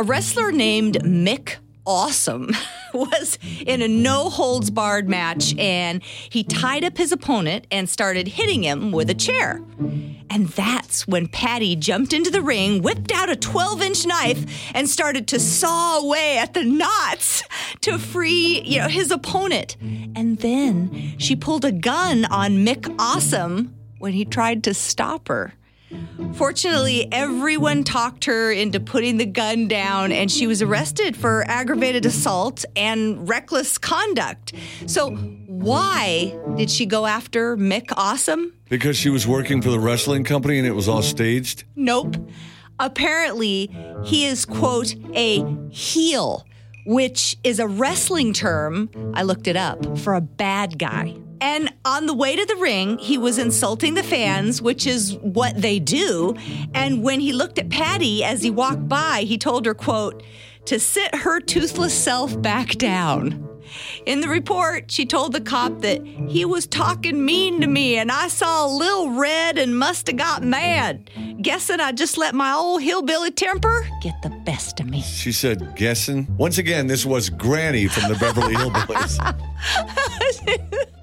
A wrestler named Mick Awesome was in a no holds barred match and he tied up his opponent and started hitting him with a chair. And that's when Patty jumped into the ring, whipped out a 12 inch knife, and started to saw away at the knots to free you know, his opponent. And then she pulled a gun on Mick Awesome when he tried to stop her. Fortunately, everyone talked her into putting the gun down, and she was arrested for aggravated assault and reckless conduct. So, why did she go after Mick Awesome? Because she was working for the wrestling company and it was all staged? Nope. Apparently, he is, quote, a heel, which is a wrestling term, I looked it up, for a bad guy. And on the way to the ring, he was insulting the fans, which is what they do. And when he looked at Patty as he walked by, he told her, quote, to sit her toothless self back down. In the report, she told the cop that he was talking mean to me and I saw a little red and must have got mad. Guessing I just let my old hillbilly temper get the best of me. She said, guessing. Once again, this was Granny from the Beverly Hillbillies.